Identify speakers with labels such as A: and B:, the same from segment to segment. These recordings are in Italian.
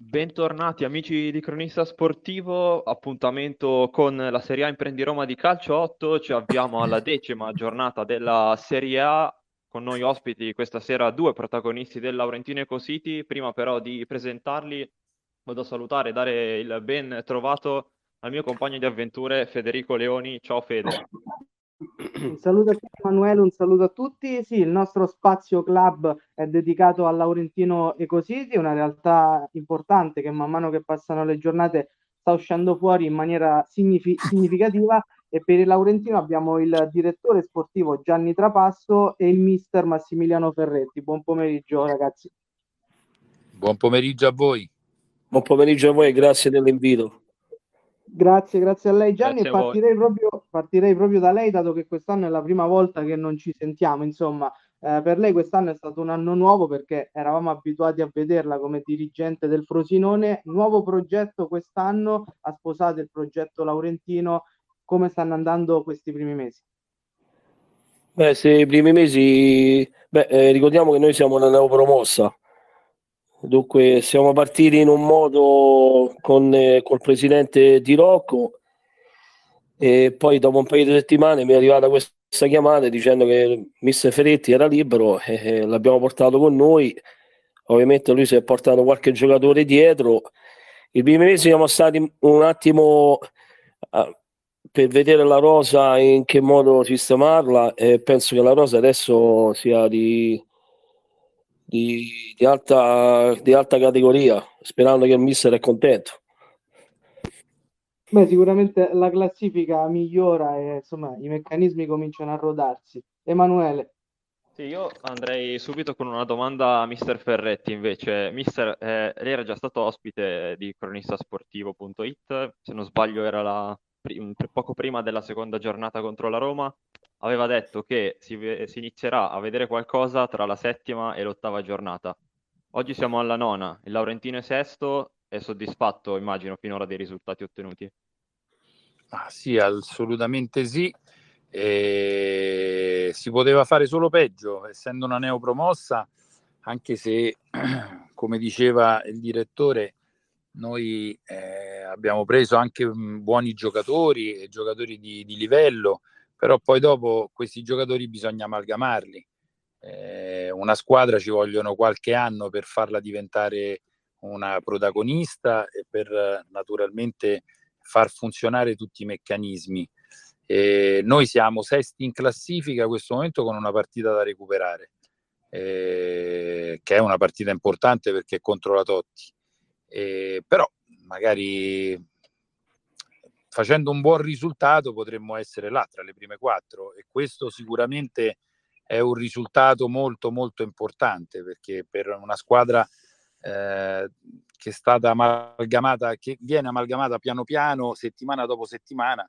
A: Bentornati amici di Cronista Sportivo, appuntamento con la Serie A Imprendi Roma di Calcio 8, ci avviamo alla decima giornata della Serie A, con noi ospiti questa sera due protagonisti del Laurentino Eco City, prima però di presentarli vado a salutare e dare il ben trovato al mio compagno di avventure Federico Leoni, ciao Fede.
B: Un saluto a te Emanuele, un saluto a tutti. Sì, il nostro spazio club è dedicato al Laurentino Ecositi, una realtà importante che man mano che passano le giornate sta uscendo fuori in maniera signifi- significativa e per il Laurentino abbiamo il direttore sportivo Gianni Trapasso e il mister Massimiliano Ferretti. Buon pomeriggio ragazzi.
C: Buon pomeriggio a voi.
D: Buon pomeriggio a voi, grazie dell'invito.
B: Grazie, grazie a lei Gianni. Grazie partirei, proprio, partirei proprio da lei, dato che quest'anno è la prima volta che non ci sentiamo. Insomma, eh, per lei quest'anno è stato un anno nuovo perché eravamo abituati a vederla come dirigente del Frosinone. Nuovo progetto quest'anno, ha sposato il progetto Laurentino. Come stanno andando questi primi mesi?
D: Beh, se i primi mesi, beh, eh, ricordiamo che noi siamo una neopromossa, Dunque, siamo partiti in un modo con eh, col presidente Di Rocco e poi dopo un paio di settimane mi è arrivata questa chiamata dicendo che Mister Ferretti era libero e, e l'abbiamo portato con noi. Ovviamente lui si è portato qualche giocatore dietro. I primi mesi siamo stati un attimo uh, per vedere la rosa in che modo sistemarla e penso che la rosa adesso sia di di, di, alta, di alta categoria, sperando che il mister è contento.
B: Beh, sicuramente la classifica migliora e insomma i meccanismi cominciano a rodarsi. Emanuele.
A: Sì, io andrei subito con una domanda a Mister Ferretti invece. Mister, eh, lei era già stato ospite di cronistasportivo.it, se non sbaglio era la, poco prima della seconda giornata contro la Roma aveva detto che si, si, inizierà a vedere qualcosa tra la settima e l'ottava giornata. Oggi siamo alla nona, il Laurentino è sesto, è soddisfatto immagino finora dei risultati ottenuti?
C: Ah, sì, assolutamente sì. E si poteva fare solo peggio, essendo una neopromossa, anche se, come diceva il direttore, noi eh, abbiamo preso anche mm, buoni giocatori, giocatori di, di livello, però poi dopo questi giocatori bisogna amalgamarli. Eh, una squadra ci vogliono qualche anno per farla diventare una protagonista e per naturalmente far funzionare tutti i meccanismi. Eh, noi siamo sesti in classifica a questo momento con una partita da recuperare, eh, che è una partita importante perché è contro la Totti. Eh, però magari facendo un buon risultato potremmo essere là tra le prime quattro e questo sicuramente è un risultato molto molto importante perché per una squadra eh, che è stata amalgamata, che viene amalgamata piano piano, settimana dopo settimana,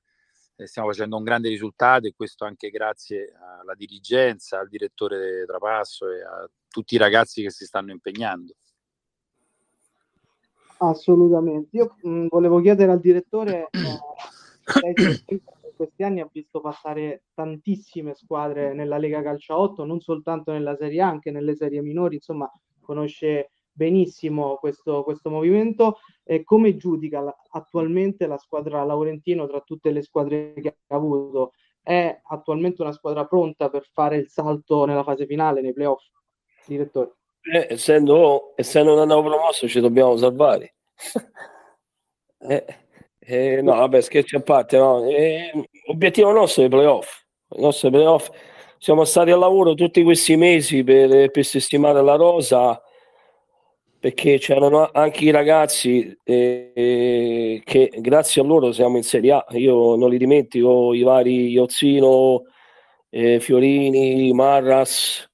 C: eh, stiamo facendo un grande risultato e questo anche grazie alla dirigenza, al direttore Trapasso e a tutti i ragazzi che si stanno impegnando.
B: Assolutamente. Io mh, mm, volevo chiedere al direttore, eh, in questi anni ha visto passare tantissime squadre nella Lega Calcio 8, non soltanto nella Serie A, anche nelle serie minori, insomma, conosce benissimo questo, questo movimento. E come giudica la, attualmente la squadra Laurentino tra tutte le squadre che ha avuto? È attualmente una squadra pronta per fare il salto nella fase finale, nei playoff? Direttore.
D: Eh, essendo, essendo una nuova promossa ci dobbiamo salvare. eh, eh, no, vabbè, scherzi a parte, no. Eh, l'obiettivo nostro è i playoff. I nostri playoff. Siamo stati al lavoro tutti questi mesi per, per sistemare la rosa perché c'erano anche i ragazzi eh, che grazie a loro siamo in Serie A. Io non li dimentico, i vari Iozzino, eh, Fiorini, Marras,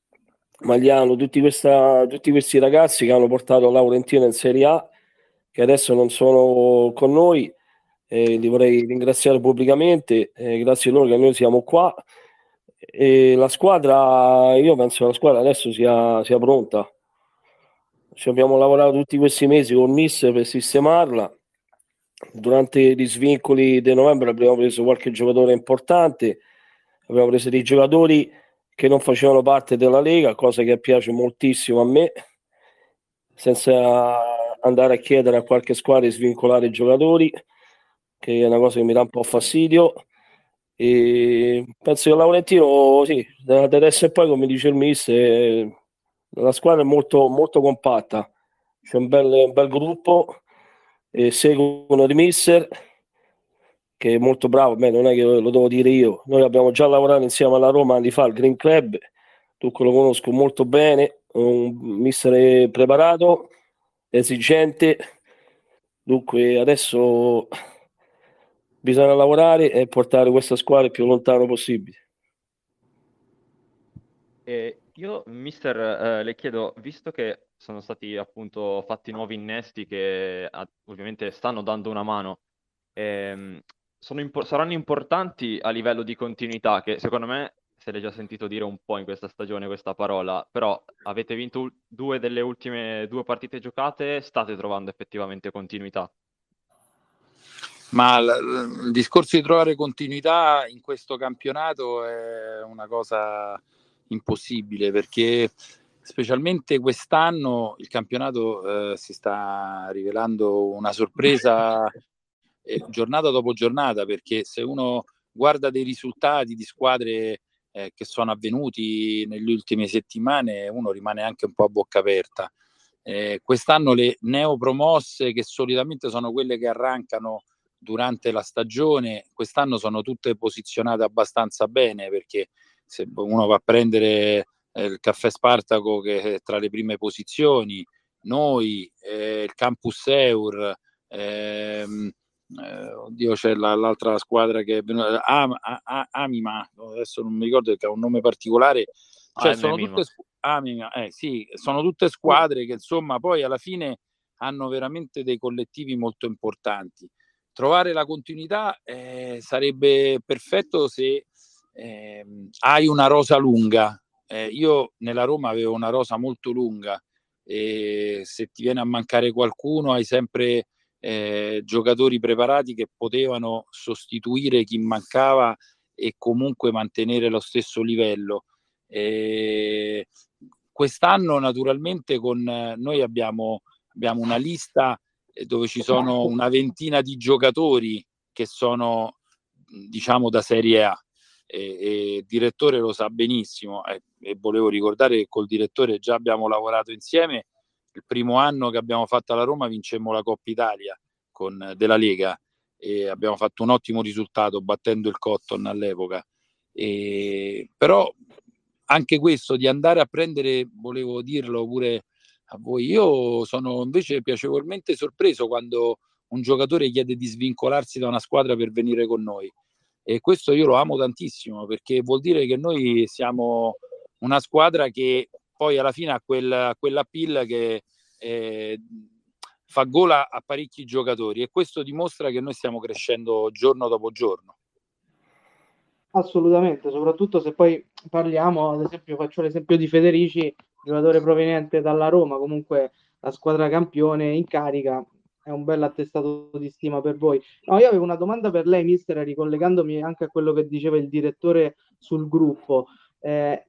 D: Magliano, tutti, questa, tutti questi ragazzi che hanno portato Laurentino in Serie A, che adesso non sono con noi, eh, li vorrei ringraziare pubblicamente, eh, grazie a loro che noi siamo qua. E la squadra, io penso che la squadra adesso sia, sia pronta. Ci abbiamo lavorato tutti questi mesi con Miss per sistemarla. Durante gli svincoli di novembre abbiamo preso qualche giocatore importante, abbiamo preso dei giocatori che non facevano parte della Lega, cosa che piace moltissimo a me, senza andare a chiedere a qualche squadra di svincolare i giocatori, che è una cosa che mi dà un po' fastidio. E penso che Laurentino, sì, da adesso e poi, come dice il mister, la squadra è molto, molto compatta, c'è un bel, un bel gruppo, seguono di mister che è molto bravo, beh, non è che lo devo dire io, noi abbiamo già lavorato insieme alla Roma anni fa al Green Club, dunque lo conosco molto bene, un mister preparato, esigente, dunque adesso bisogna lavorare e portare questa squadra il più lontano possibile.
A: E io, mister, eh, le chiedo, visto che sono stati appunto fatti nuovi innesti che ovviamente stanno dando una mano, ehm, impo- saranno importanti a livello di continuità, che secondo me se l'hai già sentito dire un po' in questa stagione questa parola, però avete vinto due delle ultime due partite giocate, state trovando effettivamente continuità.
C: Ma l- il discorso di trovare continuità in questo campionato è una cosa impossibile perché specialmente quest'anno il campionato eh, si sta rivelando una sorpresa eh, giornata dopo giornata perché se uno guarda dei risultati di squadre eh, che sono avvenuti nelle ultime settimane, uno rimane anche un po' a bocca aperta. Eh, quest'anno le neopromosse, che solitamente sono quelle che arrancano durante la stagione, quest'anno sono tutte posizionate abbastanza bene perché se uno va a prendere eh, il caffè Spartaco che è tra le prime posizioni, noi, eh, il Campus Eur, ehm, eh, oddio c'è la, l'altra squadra che è venuta Am, Am, Amima adesso non mi ricordo che ha un nome particolare. Cioè ah, sono, tutte, Amima, eh, sì, sono tutte squadre che insomma poi alla fine hanno veramente dei collettivi molto importanti. Trovare la continuità eh, sarebbe perfetto se eh, hai una rosa lunga. Eh, io nella Roma avevo una rosa molto lunga e se ti viene a mancare qualcuno hai sempre eh, giocatori preparati che potevano sostituire chi mancava e comunque mantenere lo stesso livello. Eh, quest'anno naturalmente con noi abbiamo, abbiamo una lista eh, dove ci sono una ventina di giocatori che sono diciamo da Serie A e, e il direttore lo sa benissimo eh, e volevo ricordare che col direttore già abbiamo lavorato insieme il primo anno che abbiamo fatto alla Roma vincemmo la Coppa Italia con, della Lega e abbiamo fatto un ottimo risultato battendo il Cotton all'epoca. E, però anche questo di andare a prendere, volevo dirlo pure a voi, io sono invece piacevolmente sorpreso quando un giocatore chiede di svincolarsi da una squadra per venire con noi. E questo io lo amo tantissimo perché vuol dire che noi siamo una squadra che poi alla fine ha quel, quell'appeal che eh, fa gola a parecchi giocatori e questo dimostra che noi stiamo crescendo giorno dopo giorno.
B: Assolutamente, soprattutto se poi parliamo, ad esempio faccio l'esempio di Federici, giocatore proveniente dalla Roma, comunque la squadra campione in carica, è un bel attestato di stima per voi. No, io avevo una domanda per lei, mister, ricollegandomi anche a quello che diceva il direttore sul gruppo. Eh,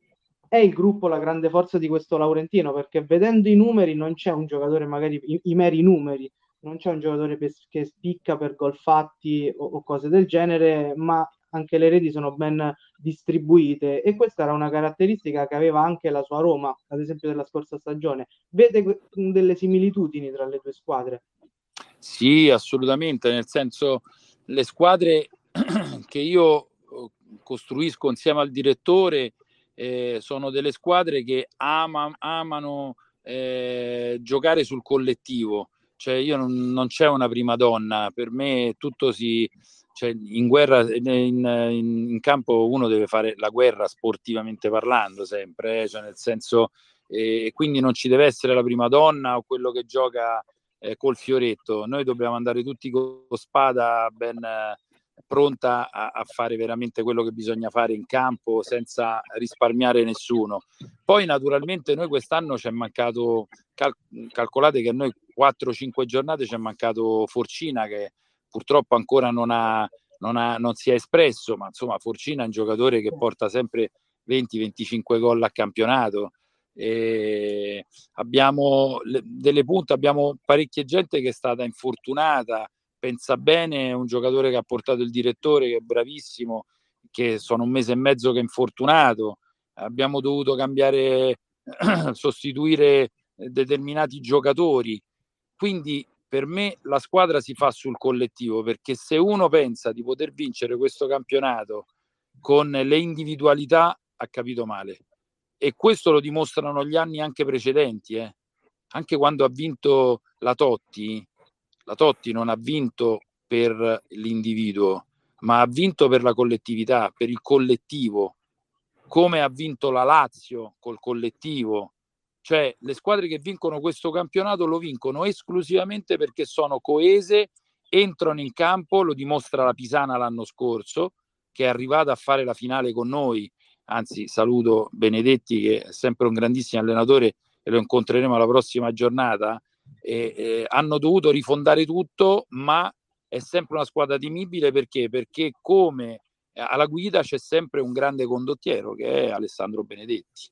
B: è il gruppo la grande forza di questo Laurentino perché vedendo i numeri non c'è un giocatore magari i, i meri numeri non c'è un giocatore che spicca per gol fatti o, o, cose del genere ma anche le reti sono ben distribuite. E questa era una caratteristica che aveva anche la sua Roma ad esempio della scorsa stagione. Vede delle similitudini tra le due squadre?
C: Sì assolutamente nel senso le squadre che io costruisco insieme al direttore eh, sono delle squadre che ama, amano eh, giocare sul collettivo. Cioè io non, non, c'è una prima donna, per me tutto si... Cioè in guerra, in, in, campo uno deve fare la guerra sportivamente parlando sempre, eh? cioè nel senso, e quindi non ci deve essere la prima donna o quello che gioca eh, col fioretto. Noi dobbiamo andare tutti con spada ben, pronta a, a, fare veramente quello che bisogna fare in campo senza risparmiare nessuno. Poi naturalmente noi quest'anno ci è mancato, cal- calcolate che a noi 4-5 giornate ci è mancato Forcina che purtroppo ancora non, ha, non, ha, non si è espresso, ma insomma Forcina è un giocatore che porta sempre 20-25 gol a campionato. E abbiamo le, delle punte, abbiamo parecchia gente che è stata infortunata. Pensa bene, un giocatore che ha portato il direttore, che è bravissimo, che sono un mese e mezzo che è infortunato. Abbiamo dovuto cambiare, sostituire determinati giocatori. Quindi per me la squadra si fa sul collettivo perché se uno pensa di poter vincere questo campionato con le individualità ha capito male e questo lo dimostrano gli anni anche precedenti eh. anche quando ha vinto la Totti la Totti non ha vinto per l'individuo ma ha vinto per la collettività per il collettivo. Come ha vinto la Lazio col collettivo. Cioè le squadre che vincono questo campionato lo vincono esclusivamente perché sono coese entrano in campo lo dimostra la Pisana l'anno scorso che è arrivata a fare la finale con noi. Anzi saluto Benedetti che è sempre un grandissimo allenatore e lo incontreremo alla prossima giornata, e, e hanno dovuto rifondare tutto, ma è sempre una squadra temibile perché? Perché come alla guida c'è sempre un grande condottiero che è Alessandro Benedetti.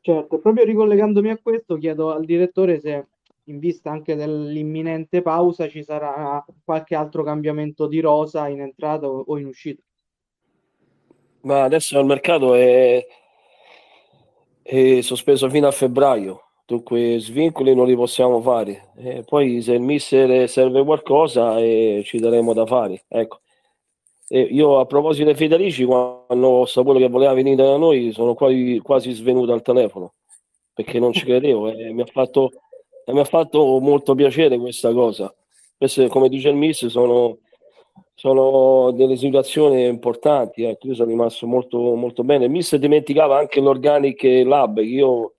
B: Certo, proprio ricollegandomi a questo, chiedo al direttore se in vista anche dell'imminente pausa ci sarà qualche altro cambiamento di rosa in entrata o in uscita.
D: Ma adesso il mercato è, è sospeso fino a febbraio, dunque svincoli non li possiamo fare. E poi se il mister serve qualcosa eh, ci daremo da fare. Ecco. E io a proposito dei Federici, quando ho saputo che voleva venire da noi, sono quasi, quasi svenuto al telefono perché non ci credevo e mi ha fatto, mi ha fatto molto piacere questa cosa. Queste, come dice il mister, sono sono delle situazioni importanti. Ecco. Io sono rimasto molto, molto bene. Mi si dimenticava anche l'Organic Lab, io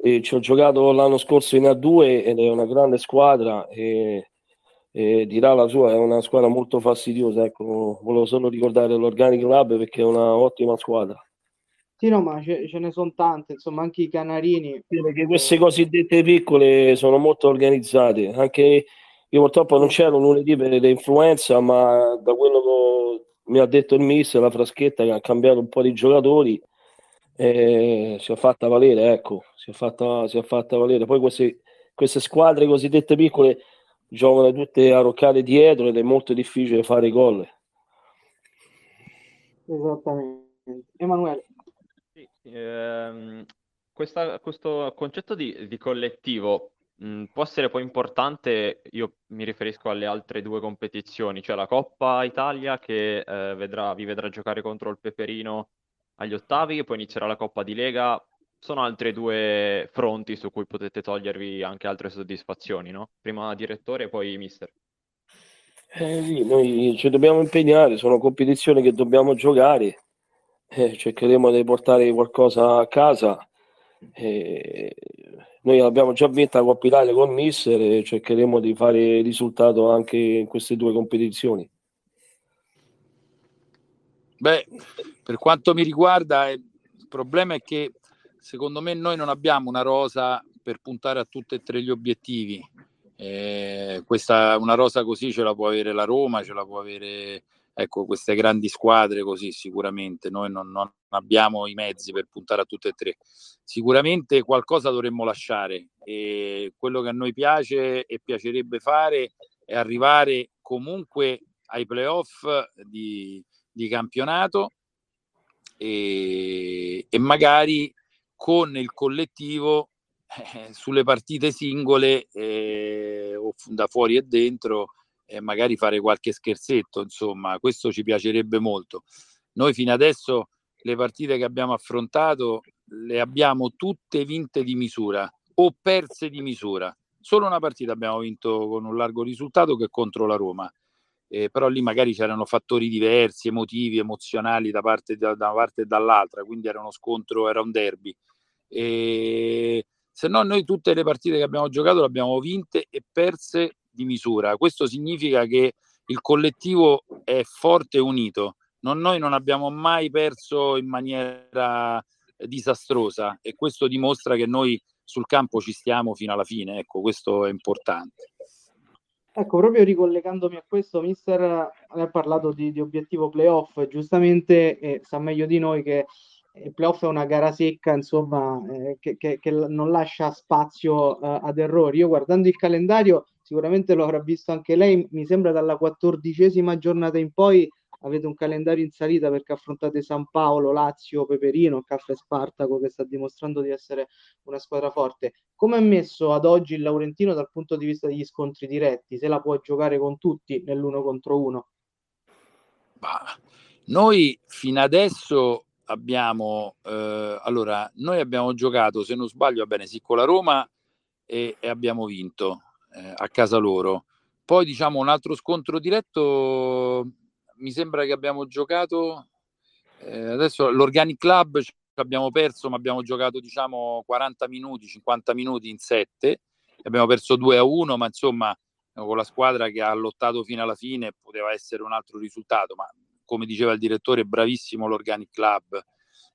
D: eh, ci ho giocato l'anno scorso in A2 ed è una grande squadra e, e dirà la sua, è una squadra molto fastidiosa. Ecco, volevo solo ricordare l'Organic Lab perché è una ottima squadra.
B: Sì, no, ma ce, ce ne sono tante, insomma, anche i canarini.
D: Perché queste cosiddette piccole sono molto organizzate, anche io purtroppo non c'ero lunedì per l'influenza, ma da quello che mi ha detto il mister, la fraschetta che ha cambiato un po' di giocatori, eh, si è fatta valere, ecco, si è fatta, si è fatta valere. Poi queste, queste squadre cosiddette piccole giocano tutte arroccate dietro ed è molto difficile fare gol.
B: Esattamente. Emanuele.
A: Sì, ehm, questa, questo concetto di, di collettivo Mm, può essere poi importante, io mi riferisco alle altre due competizioni, cioè la Coppa Italia che eh, vedrà, vi vedrà giocare contro il Peperino agli ottavi e poi inizierà la Coppa di Lega. Sono altre due fronti su cui potete togliervi anche altre soddisfazioni, no? Prima direttore e poi mister.
D: Eh sì, noi ci dobbiamo impegnare, sono competizioni che dobbiamo giocare, eh, cercheremo di portare qualcosa a casa. Eh, noi abbiamo già vinto la Coppa Italia con Mister e cercheremo di fare risultato anche in queste due competizioni.
C: Beh, per quanto mi riguarda, il problema è che secondo me noi non abbiamo una rosa per puntare a tutti e tre gli obiettivi. Eh, questa, una rosa così ce la può avere la Roma, ce la può avere ecco, queste grandi squadre così sicuramente noi non, non, abbiamo i mezzi per puntare a tutte e tre. Sicuramente qualcosa dovremmo lasciare e quello che a noi piace e piacerebbe fare è arrivare comunque ai playoff di, di campionato e, e, magari con il collettivo eh, sulle partite singole eh, o da fuori e dentro e magari fare qualche scherzetto, insomma, questo ci piacerebbe molto. Noi fino adesso le partite che abbiamo affrontato le abbiamo tutte vinte di misura o perse di misura. Solo una partita abbiamo vinto con un largo risultato che è contro la Roma. Eh, però lì magari c'erano fattori diversi, emotivi, emozionali da parte, da, da una parte e dall'altra, quindi era uno scontro, era un derby. E se no noi tutte le partite che abbiamo giocato le abbiamo vinte e perse di misura. Questo significa che il collettivo è forte e unito. Non, noi non abbiamo mai perso in maniera disastrosa e questo dimostra che noi sul campo ci stiamo fino alla fine. Ecco, questo è importante.
B: Ecco, proprio ricollegandomi a questo, Mister ha parlato di, di obiettivo playoff, giustamente eh, sa meglio di noi che il playoff è una gara secca, insomma, eh, che, che, che, non lascia spazio uh, ad errori. Io guardando il calendario, sicuramente lo avrà visto anche lei, mi sembra dalla quattordicesima giornata in poi avete un calendario in salita perché affrontate San Paolo, Lazio, Peperino, Caffè Spartaco che sta dimostrando di essere una squadra forte. Come è messo ad oggi il Laurentino dal punto di vista degli scontri diretti? Se la può giocare con tutti nell'uno contro uno?
C: Bah, noi fino adesso abbiamo eh, allora noi abbiamo giocato se non sbaglio bene sì con la Roma e, e abbiamo vinto eh, a casa loro poi diciamo un altro scontro diretto mi sembra che abbiamo giocato eh, adesso l'Organic Club abbiamo perso, ma abbiamo giocato diciamo 40 minuti, 50 minuti in 7. Abbiamo perso 2 a 1, ma insomma con la squadra che ha lottato fino alla fine poteva essere un altro risultato, ma come diceva il direttore, bravissimo l'Organic Club.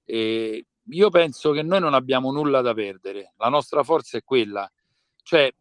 C: E io penso che noi non abbiamo nulla da perdere, la nostra forza è quella. Cioè,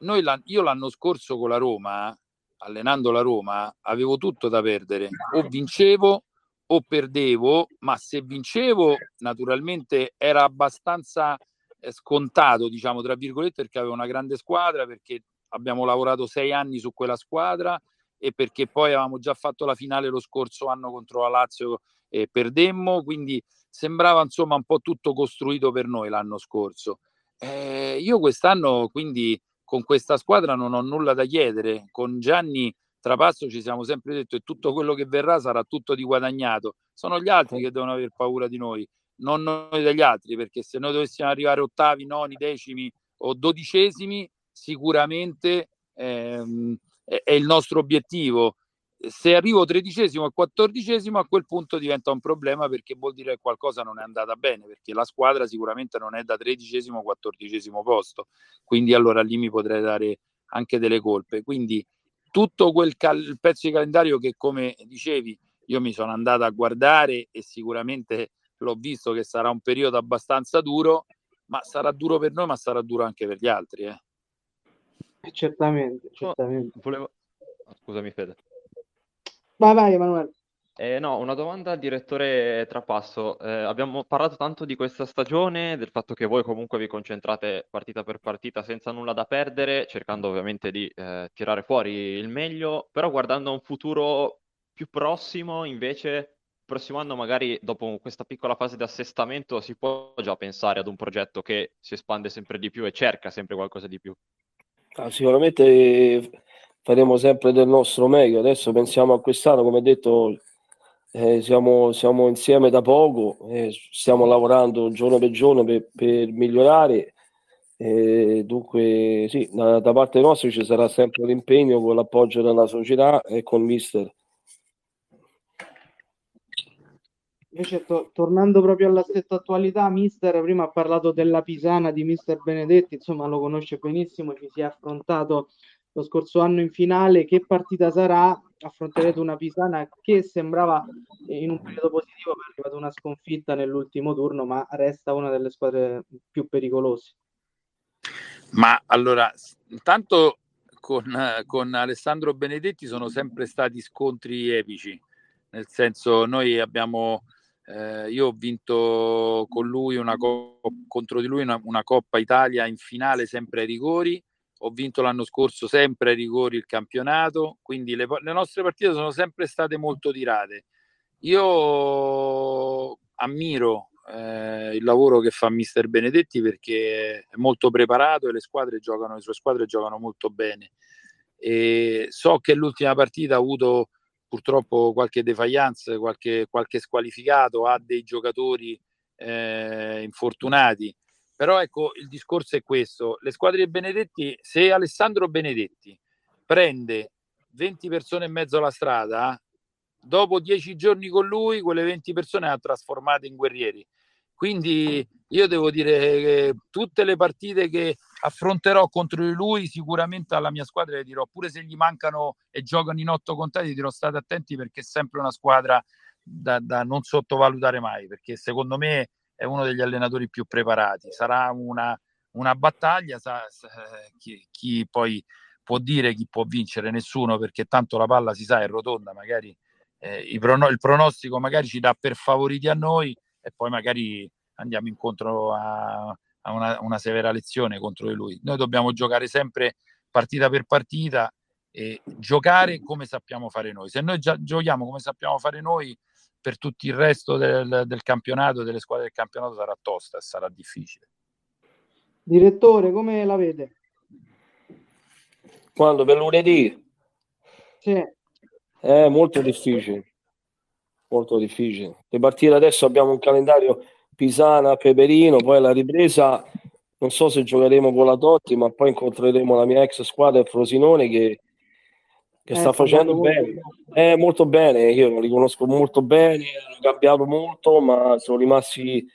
C: noi io l'anno scorso con la Roma allenando la Roma, avevo tutto da perdere. O vincevo o perdevo, ma se vincevo, naturalmente era abbastanza eh, scontato, diciamo, tra virgolette, perché avevo una grande squadra, perché abbiamo lavorato sei anni su quella squadra e perché poi avevamo già fatto la finale lo scorso anno contro la Lazio e perdemmo, quindi sembrava insomma un po' tutto costruito per noi l'anno scorso. Eh, io quest'anno quindi con questa squadra non ho nulla da chiedere. Con Gianni Trapasso ci siamo sempre detto che tutto quello che verrà sarà tutto di guadagnato. Sono gli altri che devono aver paura di noi, non noi degli altri, perché se noi dovessimo arrivare ottavi, noni, decimi o dodicesimi, sicuramente ehm, è il nostro obiettivo se arrivo tredicesimo e quattordicesimo a quel punto diventa un problema perché vuol dire che qualcosa non è andata bene perché la squadra sicuramente non è da tredicesimo o quattordicesimo posto quindi allora lì mi potrei dare anche delle colpe quindi tutto quel cal- pezzo di calendario che come dicevi io mi sono andato a guardare e sicuramente l'ho visto che sarà un periodo abbastanza duro ma sarà duro per noi ma sarà duro anche per gli altri eh.
B: certamente, certamente.
A: Oh, volevo... scusami Fede
B: Vai, vai, Emanuele.
A: Eh, no, una domanda al direttore Trapasso. Eh, abbiamo parlato tanto di questa stagione, del fatto che voi comunque vi concentrate partita per partita senza nulla da perdere, cercando ovviamente di eh, tirare fuori il meglio, però guardando a un futuro più prossimo, invece, il prossimo anno magari dopo questa piccola fase di assestamento si può già pensare ad un progetto che si espande sempre di più e cerca sempre qualcosa di più.
D: Ah, sicuramente faremo sempre del nostro meglio. Adesso pensiamo a quest'anno, come detto, eh, siamo, siamo, insieme da poco, eh, stiamo lavorando giorno per giorno per, per migliorare. Eh, dunque, sì, da, da, parte nostra ci sarà sempre l'impegno con l'appoggio della società e con mister.
B: Invece, to- tornando proprio alla stessa attualità, mister prima ha parlato della Pisana di mister Benedetti, insomma lo conosce benissimo, ci si è affrontato lo scorso anno in finale. Che partita sarà? Affronterete una Pisana che sembrava in un periodo positivo perché è arrivata una sconfitta nell'ultimo turno, ma resta una delle squadre più pericolose.
C: Ma allora, intanto con, con Alessandro Benedetti sono sempre stati scontri epici, nel senso noi abbiamo, eh, io ho vinto con lui una contro di lui una, una Coppa Italia in finale sempre ai rigori ho vinto l'anno scorso sempre ai rigori il campionato, quindi le, le nostre partite sono sempre state molto tirate. Io ammiro eh, il lavoro che fa Mister Benedetti perché è molto preparato e le squadre giocano, le sue squadre giocano molto bene. E so che l'ultima partita ha avuto purtroppo qualche defiance, qualche, qualche squalificato, ha dei giocatori eh, infortunati però ecco, il discorso è questo. Le squadre di Benedetti, se Alessandro Benedetti prende 20 persone in mezzo alla strada, dopo 10 giorni con lui, quelle 20 persone ha trasformate in guerrieri. Quindi io devo dire che tutte le partite che affronterò contro di lui, sicuramente alla mia squadra le dirò, pure se gli mancano e giocano in otto contati, dirò state attenti perché è sempre una squadra da, da non sottovalutare mai, perché secondo me è uno degli allenatori più preparati. Sarà una, una battaglia, sa, sa, chi, chi, poi può dire chi può vincere? Nessuno, perché tanto la palla si sa è rotonda, magari eh, prono- il pronostico magari ci dà per favoriti a noi, e poi magari andiamo incontro a, a una, una, severa lezione contro di lui. Noi dobbiamo giocare sempre partita per partita e giocare come sappiamo fare noi. Se noi giochiamo come sappiamo fare noi, per tutto il resto del, del campionato, delle squadre del campionato sarà tosta e sarà difficile.
B: Direttore, come la vede?
D: Quando? Per lunedì?
B: Sì.
D: È molto difficile. Molto difficile. Le partite adesso abbiamo un calendario Pisana, Peperino, poi la ripresa non so se giocheremo con la Totti, ma poi incontreremo la mia ex squadra Frosinone che, che eh, sta facendo bene. Bene. Eh, molto bene, io li conosco molto bene, hanno cambiato molto, ma sono rimasti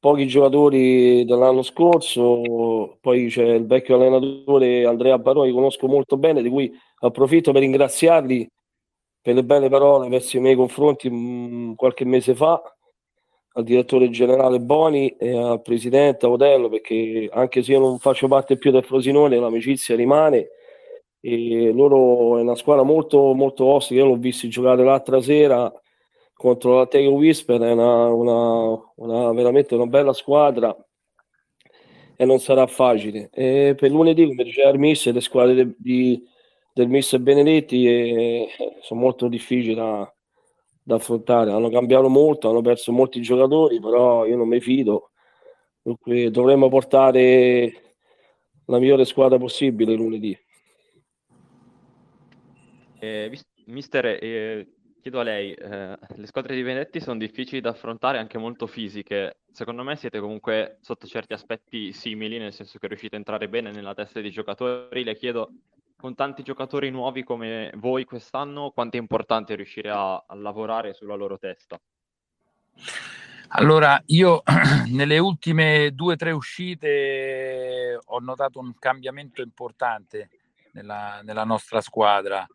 D: pochi giocatori dell'anno scorso, poi c'è il vecchio allenatore Andrea Baroni, conosco molto bene, di cui approfitto per ringraziarli per le belle parole verso i miei confronti mh, mm, qualche mese fa al direttore generale Boni e al presidente Audello perché anche se io non faccio parte più del Frosinone l'amicizia rimane e loro è una squadra molto molto ostica io l'ho visto giocare l'altra sera contro la Tego Whisper è una, una, una, veramente una bella squadra e non sarà facile e per lunedì come diceva il mister le squadre de, di, del mister Benedetti eh, sono molto difficili da, da affrontare. Hanno cambiato molto, hanno perso molti giocatori, però io non mi fido. Dunque dovremmo portare la migliore squadra possibile lunedì.
A: Eh, mister, eh, chiedo a lei, eh, le squadre di Benedetti sono difficili da affrontare, anche molto fisiche. Secondo me siete comunque sotto certi aspetti simili, nel senso che riuscite a entrare bene nella testa dei giocatori. Le chiedo con tanti giocatori nuovi come voi quest'anno, quanto è importante riuscire a, a lavorare sulla loro testa?
C: Allora, io nelle ultime due o tre uscite ho notato un cambiamento importante nella, nella nostra squadra.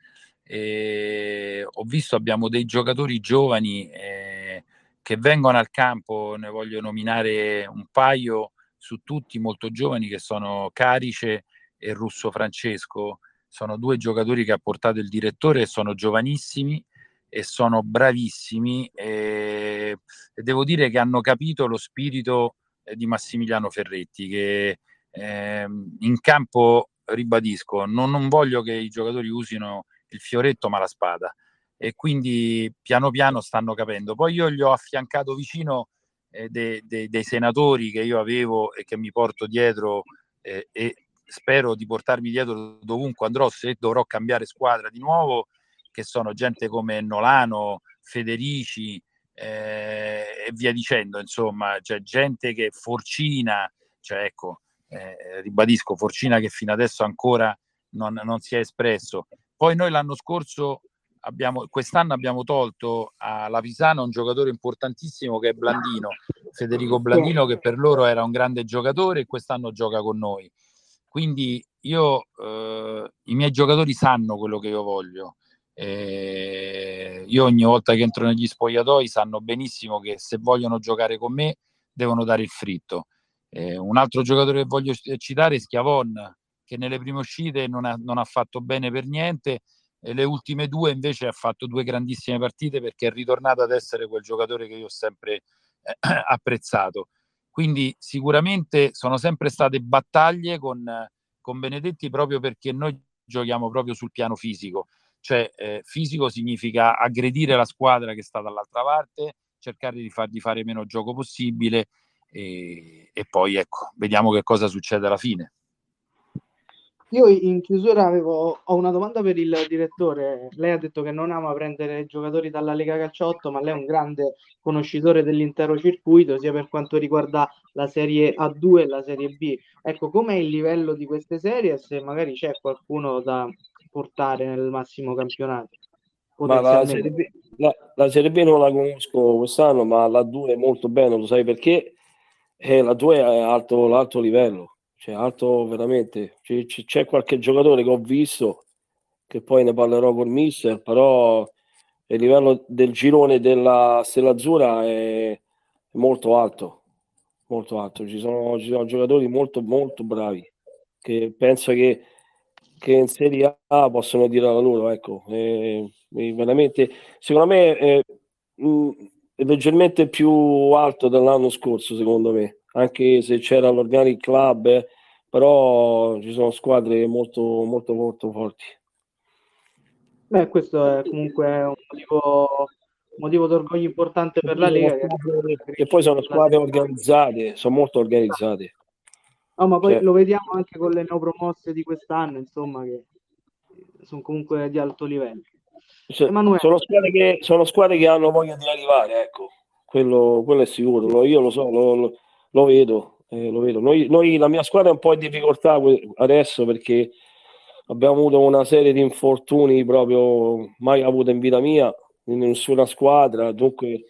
C: E ho visto abbiamo dei giocatori giovani eh, che vengono al campo, ne voglio nominare un paio su tutti molto giovani che sono Carice e Russo Francesco. Sono due giocatori che ha portato il direttore, sono giovanissimi e sono bravissimi e, e devo dire che hanno capito lo spirito eh, di Massimiliano Ferretti che eh, in campo, ribadisco, non, non voglio che i giocatori usino il fioretto ma la spada e quindi piano piano stanno capendo. Poi io gli ho affiancato vicino eh, de, de, dei senatori che io avevo e che mi porto dietro eh, e spero di portarmi dietro dovunque andrò se dovrò cambiare squadra di nuovo, che sono gente come Nolano, Federici eh, e via dicendo, insomma, c'è gente che Forcina, cioè ecco, eh, ribadisco, Forcina che fino adesso ancora non, non si è espresso. Poi noi l'anno scorso Abbiamo, quest'anno abbiamo tolto alla Visana un giocatore importantissimo che è Blandino, Federico Blandino, che per loro era un grande giocatore e quest'anno gioca con noi. Quindi io, eh, i miei giocatori sanno quello che io voglio. Eh, io ogni volta che entro negli spogliatoi sanno benissimo che se vogliono giocare con me devono dare il fritto. Eh, un altro giocatore che voglio citare è Schiavon, che nelle prime uscite non ha, non ha fatto bene per niente e le ultime due invece ha fatto due grandissime partite perché è ritornato ad essere quel giocatore che io ho sempre eh, apprezzato. Quindi sicuramente sono sempre state battaglie con, con Benedetti proprio perché noi giochiamo proprio sul piano fisico. Cioè eh, fisico significa aggredire la squadra che sta dall'altra parte, cercare di fargli fare meno gioco possibile e, e poi ecco, vediamo che cosa succede alla fine.
B: Io in chiusura avevo, ho una domanda per il direttore. Lei ha detto che non ama prendere giocatori dalla Lega Calciotto, ma lei è un grande conoscitore dell'intero circuito, sia per quanto riguarda la Serie A2 e la Serie B. Ecco, com'è il livello di queste serie e se magari c'è qualcuno da portare nel massimo campionato?
D: Ma la serie, B, la, la serie, B, non la conosco quest'anno, ma la 2 è molto bene, lo sai perché? Eh, la 2 è alto, l'alto livello cioè alto veramente. C'è, c'è qualche giocatore che ho visto che poi ne parlerò con mister, però il livello del girone della Stella Azzurra è molto alto, molto alto. Ci sono, ci sono giocatori molto, molto bravi che penso che, che in Serie A possono dire la loro. Ecco, eh, veramente, secondo me, eh, è leggermente più alto dell'anno scorso, secondo me, anche se c'era l'Organic Club, eh, però ci sono squadre molto, molto, molto forti.
B: Beh, questo è comunque un motivo, motivo d'orgoglio importante per la Lega.
D: E poi sono squadre organizzate, sono molto organizzate.
B: No, ma poi cioè, lo vediamo anche con le neopromosse di quest'anno, insomma, che sono comunque di alto livello.
D: Cioè, sono, squadre che, sono, squadre che, hanno voglia di arrivare, ecco, quello, quello è sicuro, io lo so, lo, lo, lo vedo. Eh, lo vedo. Noi, noi, la mia squadra è un po' in difficoltà adesso perché abbiamo avuto una serie di infortuni proprio mai avuto in vita mia, in nessuna squadra, dunque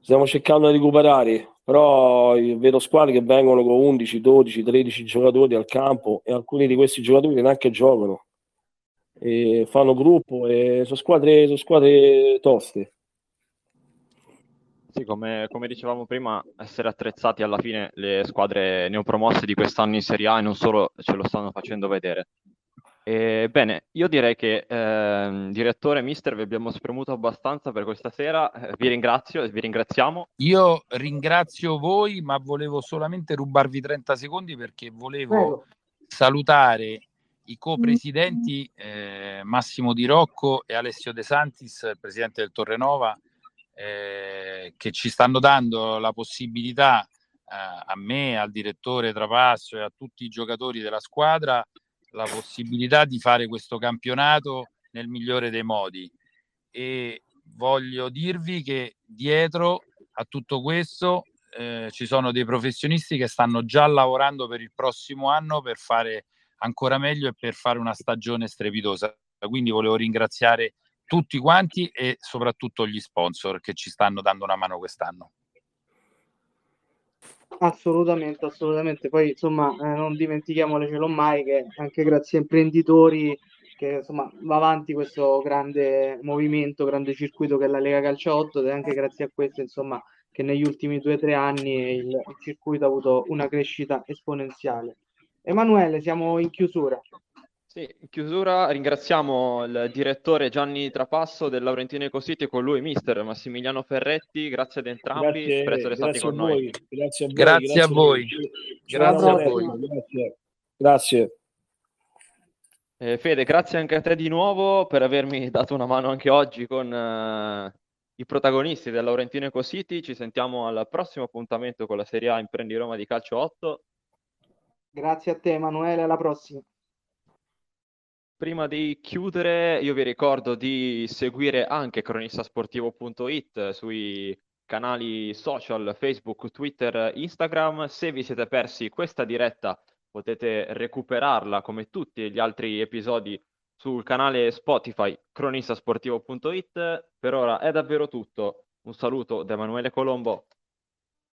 D: stiamo cercando di recuperare, però vedo squadre che vengono con 11, 12, 13 giocatori al campo e alcuni di questi giocatori neanche giocano e fanno gruppo e sono squadre, sono squadre toste.
A: Sì, come, come, dicevamo prima, essere attrezzati alla fine le squadre neopromosse di quest'anno in Serie A e non solo ce lo stanno facendo vedere. E, bene, io direi che eh, direttore, mister, vi abbiamo spremuto abbastanza per questa sera. Eh, vi ringrazio e vi ringraziamo.
C: Io ringrazio voi, ma volevo solamente rubarvi 30 secondi perché volevo Prego. salutare i co-presidenti eh, Massimo Di Rocco e Alessio De Santis, presidente del Torrenova, eh, che ci stanno dando la possibilità eh, a me, al direttore Trapasso e a tutti i giocatori della squadra la possibilità di fare questo campionato nel migliore dei modi. E voglio dirvi che dietro a tutto questo eh, ci sono dei professionisti che stanno già lavorando per il prossimo anno per fare ancora meglio e per fare una stagione strepitosa. Quindi volevo ringraziare tutti quanti e soprattutto gli sponsor che ci stanno dando una mano quest'anno.
B: Assolutamente, assolutamente. Poi insomma eh, non dimentichiamocelo mai che anche grazie a imprenditori che insomma va avanti questo grande movimento, grande circuito che è la Lega Calcio 8 ed è anche grazie a questo insomma che negli ultimi due o tre anni il, il circuito ha avuto una crescita esponenziale. Emanuele, siamo in chiusura.
A: Sì, in chiusura ringraziamo il direttore Gianni Trapasso del Laurentino Ecositi e con lui mister Massimiliano Ferretti, grazie ad entrambi, grazie, per essere stati con noi.
C: Grazie a voi. Grazie, a voi.
D: Grazie a voi. Grazie. grazie.
A: Eh, Fede, grazie anche a te di nuovo per avermi dato una mano anche oggi con uh, i protagonisti del Laurentino Ecositi. Ci sentiamo al prossimo appuntamento con la Serie A Imprendi Roma di Calcio 8.
B: Grazie a te Emanuele, alla prossima.
A: Prima di chiudere, io vi ricordo di seguire anche cronistasportivo.it sui canali social Facebook, Twitter, Instagram. Se vi siete persi questa diretta, potete recuperarla come tutti gli altri episodi sul canale Spotify cronistasportivo.it. Per ora è davvero tutto. Un saluto da Emanuele Colombo.